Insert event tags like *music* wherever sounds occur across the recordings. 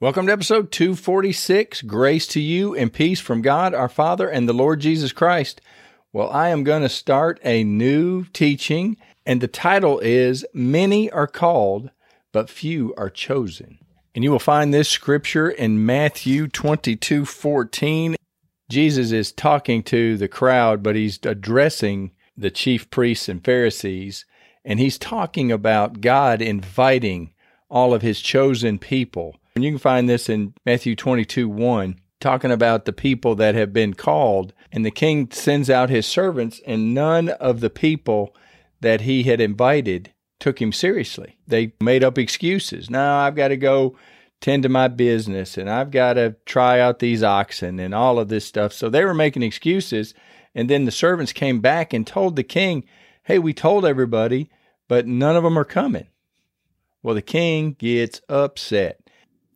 Welcome to episode 246. Grace to you and peace from God our Father and the Lord Jesus Christ. Well, I am going to start a new teaching, and the title is Many Are Called, but Few Are Chosen. And you will find this scripture in Matthew 22 14. Jesus is talking to the crowd, but he's addressing the chief priests and Pharisees, and he's talking about God inviting all of his chosen people. And you can find this in Matthew 22 1, talking about the people that have been called. And the king sends out his servants, and none of the people that he had invited took him seriously. They made up excuses. Now I've got to go tend to my business and I've got to try out these oxen and all of this stuff. So they were making excuses. And then the servants came back and told the king, Hey, we told everybody, but none of them are coming. Well, the king gets upset.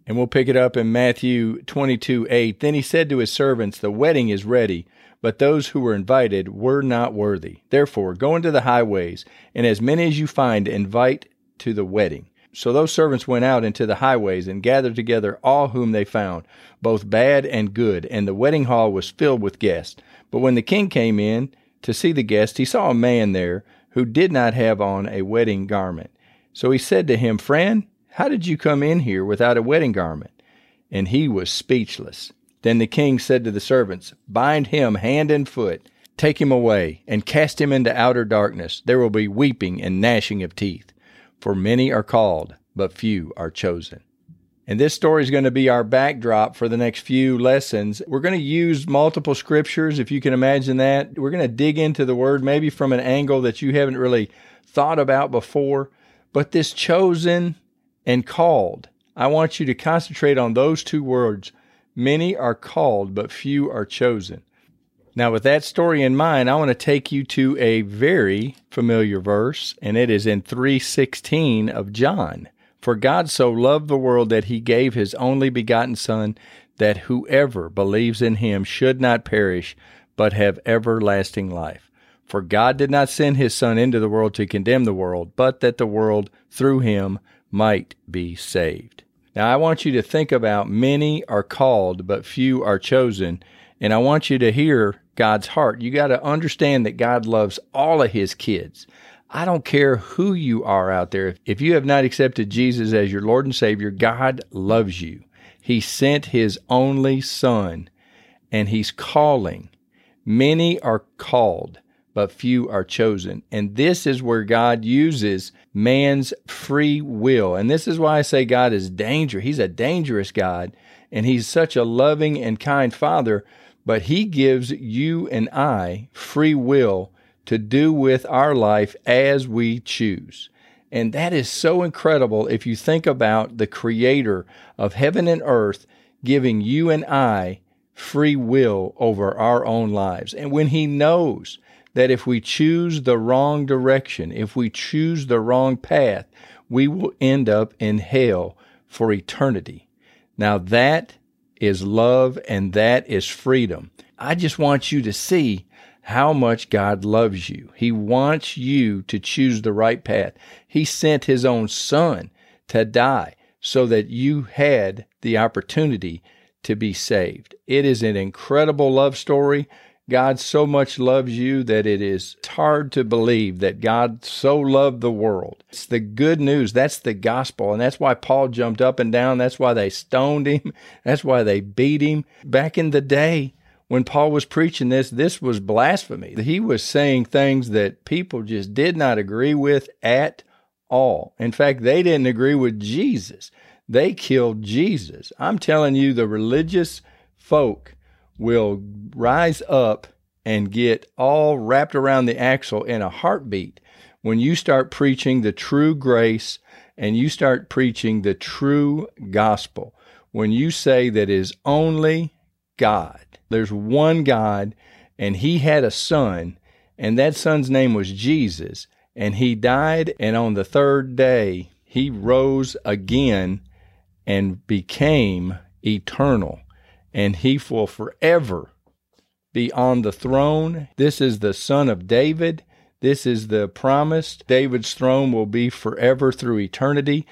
And we'll pick it up in Matthew 22 8. Then he said to his servants, The wedding is ready, but those who were invited were not worthy. Therefore, go into the highways, and as many as you find, invite to the wedding. So those servants went out into the highways and gathered together all whom they found, both bad and good, and the wedding hall was filled with guests. But when the king came in to see the guests, he saw a man there who did not have on a wedding garment. So he said to him, Friend, how did you come in here without a wedding garment? And he was speechless. Then the king said to the servants, Bind him hand and foot, take him away, and cast him into outer darkness. There will be weeping and gnashing of teeth. For many are called, but few are chosen. And this story is going to be our backdrop for the next few lessons. We're going to use multiple scriptures, if you can imagine that. We're going to dig into the word maybe from an angle that you haven't really thought about before. But this chosen and called, I want you to concentrate on those two words. Many are called, but few are chosen. Now, with that story in mind, I want to take you to a very familiar verse, and it is in 316 of John. For God so loved the world that he gave his only begotten Son, that whoever believes in him should not perish, but have everlasting life. For God did not send his Son into the world to condemn the world, but that the world through him might be saved. Now, I want you to think about many are called, but few are chosen. And I want you to hear God's heart. You got to understand that God loves all of his kids. I don't care who you are out there. If you have not accepted Jesus as your Lord and Savior, God loves you. He sent his only Son, and he's calling. Many are called, but few are chosen. And this is where God uses man's free will. And this is why I say God is danger. He's a dangerous God, and he's such a loving and kind Father but He gives you and I free will to do with our life as we choose. And that is so incredible if you think about the Creator of heaven and earth giving you and I free will over our own lives. And when He knows that if we choose the wrong direction, if we choose the wrong path, we will end up in hell for eternity. Now, that is love and that is freedom. I just want you to see how much God loves you. He wants you to choose the right path. He sent His own Son to die so that you had the opportunity to be saved. It is an incredible love story. God so much loves you that it is hard to believe that God so loved the world. It's the good news. That's the gospel. And that's why Paul jumped up and down. That's why they stoned him. *laughs* That's why they beat him. Back in the day, when Paul was preaching this, this was blasphemy. He was saying things that people just did not agree with at all. In fact, they didn't agree with Jesus. They killed Jesus. I'm telling you, the religious folk will rise up and get all wrapped around the axle in a heartbeat when you start preaching the true grace and you start preaching the true gospel. when you say that is only God. There's one God, and He had a son, and that son's name was Jesus, and He died, and on the third day, He rose again and became eternal, and He will forever be on the throne. This is the Son of David. This is the promised. David's throne will be forever through eternity.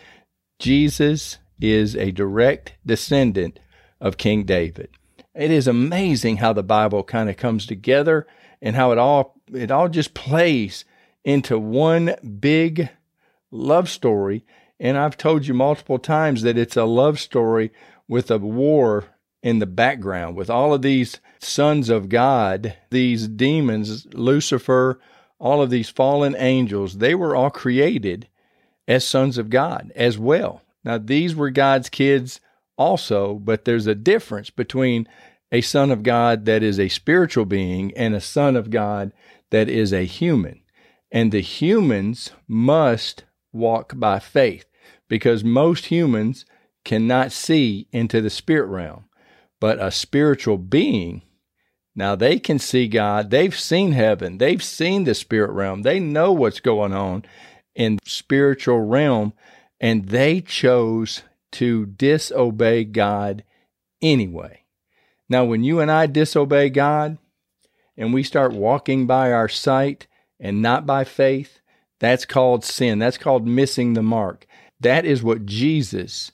Jesus is a direct descendant of King David. It is amazing how the Bible kind of comes together and how it all it all just plays into one big love story. And I've told you multiple times that it's a love story with a war in the background, with all of these sons of God, these demons, Lucifer, all of these fallen angels, they were all created as sons of God as well. Now, these were God's kids also, but there's a difference between a son of God that is a spiritual being and a son of God that is a human. And the humans must walk by faith because most humans cannot see into the spirit realm. But a spiritual being, now they can see God. They've seen heaven. They've seen the spirit realm. They know what's going on in spiritual realm and they chose to disobey God anyway. Now, when you and I disobey God and we start walking by our sight and not by faith, that's called sin. That's called missing the mark. That is what Jesus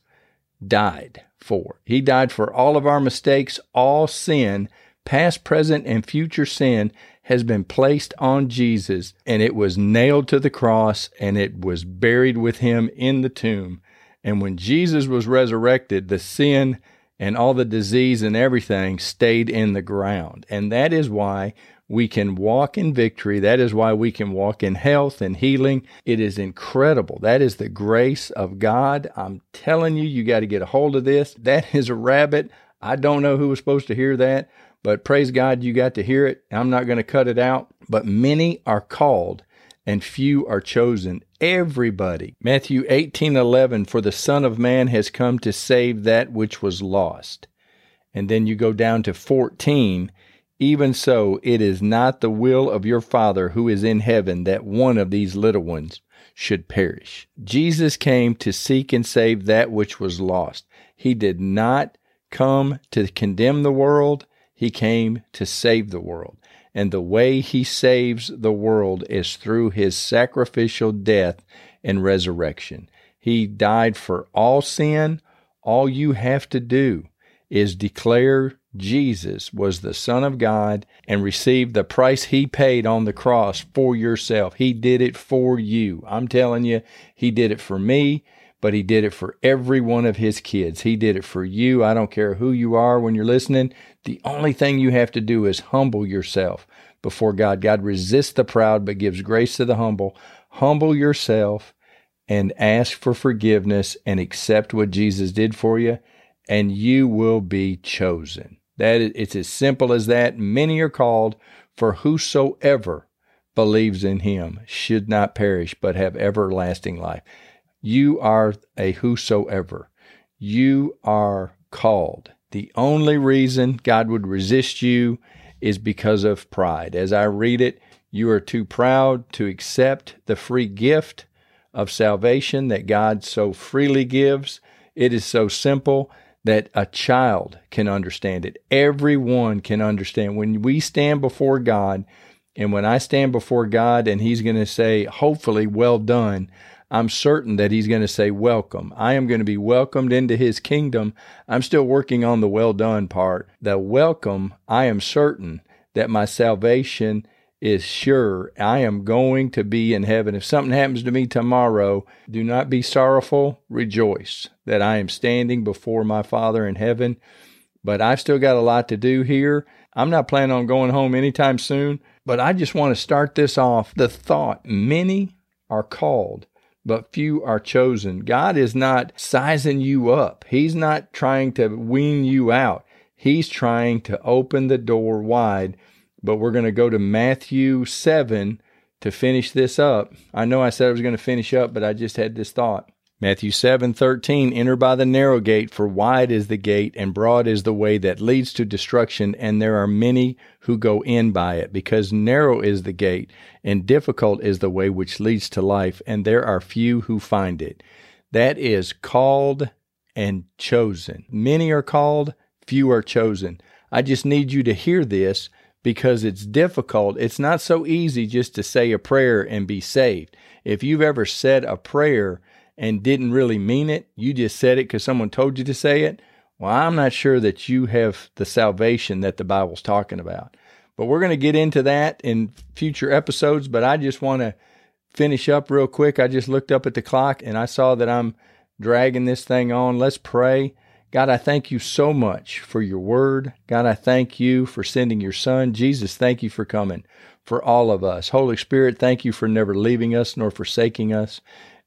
died for. He died for all of our mistakes, all sin, past, present, and future sin has been placed on Jesus, and it was nailed to the cross, and it was buried with him in the tomb. And when Jesus was resurrected, the sin and all the disease and everything stayed in the ground. And that is why we can walk in victory. That is why we can walk in health and healing. It is incredible. That is the grace of God. I'm telling you, you got to get a hold of this. That *laughs* is a rabbit. I don't know who was supposed to hear that, but praise God, you got to hear it. I'm not going to cut it out. But many are called and few are chosen. Everybody. Matthew 18:11 for the son of man has come to save that which was lost. And then you go down to 14 even so, it is not the will of your Father who is in heaven that one of these little ones should perish. Jesus came to seek and save that which was lost. He did not come to condemn the world, he came to save the world. And the way he saves the world is through his sacrificial death and resurrection. He died for all sin. All you have to do is declare Jesus was the Son of God and received the price he paid on the cross for yourself. He did it for you. I'm telling you, he did it for me, but he did it for every one of his kids. He did it for you. I don't care who you are when you're listening. The only thing you have to do is humble yourself before God. God resists the proud, but gives grace to the humble. Humble yourself and ask for forgiveness and accept what Jesus did for you, and you will be chosen. That it's as simple as that. Many are called, for whosoever believes in him should not perish, but have everlasting life. You are a whosoever. You are called. The only reason God would resist you is because of pride. As I read it, you are too proud to accept the free gift of salvation that God so freely gives. It is so simple that a child can understand it. Everyone can understand. When we stand before God, and when I stand before God and He's going to say, hopefully, well done, I'm certain that He's going to say, welcome. I am going to be welcomed into His kingdom. I'm still working on the well done part. The welcome, I am certain that my salvation is sure I am going to be in heaven. If something happens to me tomorrow, do not be sorrowful, rejoice that I am standing before my Father in heaven. But I've still got a lot to do here. I'm not planning on going home anytime soon, but I just want to start this off. The thought many are called, but few are chosen. God is not sizing you up, He's not trying to wean you out. He's trying to open the door wide but we're going to go to Matthew 7 to finish this up. I know I said I was going to finish up, but I just had this thought. Matthew 7:13 Enter by the narrow gate for wide is the gate and broad is the way that leads to destruction and there are many who go in by it because narrow is the gate and difficult is the way which leads to life and there are few who find it. That is called and chosen. Many are called, few are chosen. I just need you to hear this because it's difficult. It's not so easy just to say a prayer and be saved. If you've ever said a prayer and didn't really mean it, you just said it because someone told you to say it, well, I'm not sure that you have the salvation that the Bible's talking about. But we're going to get into that in future episodes. But I just want to finish up real quick. I just looked up at the clock and I saw that I'm dragging this thing on. Let's pray. God, I thank you so much for your word. God, I thank you for sending your son. Jesus, thank you for coming for all of us. Holy Spirit, thank you for never leaving us nor forsaking us.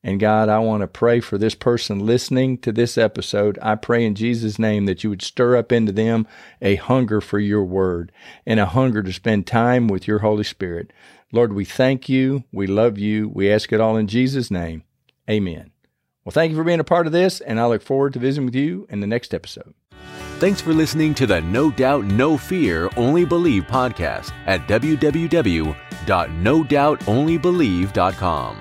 And God, I want to pray for this person listening to this episode. I pray in Jesus' name that you would stir up into them a hunger for your word and a hunger to spend time with your Holy Spirit. Lord, we thank you. We love you. We ask it all in Jesus' name. Amen. Well, thank you for being a part of this, and I look forward to visiting with you in the next episode. Thanks for listening to the No Doubt, No Fear, Only Believe podcast at www.nodoubtonlybelieve.com.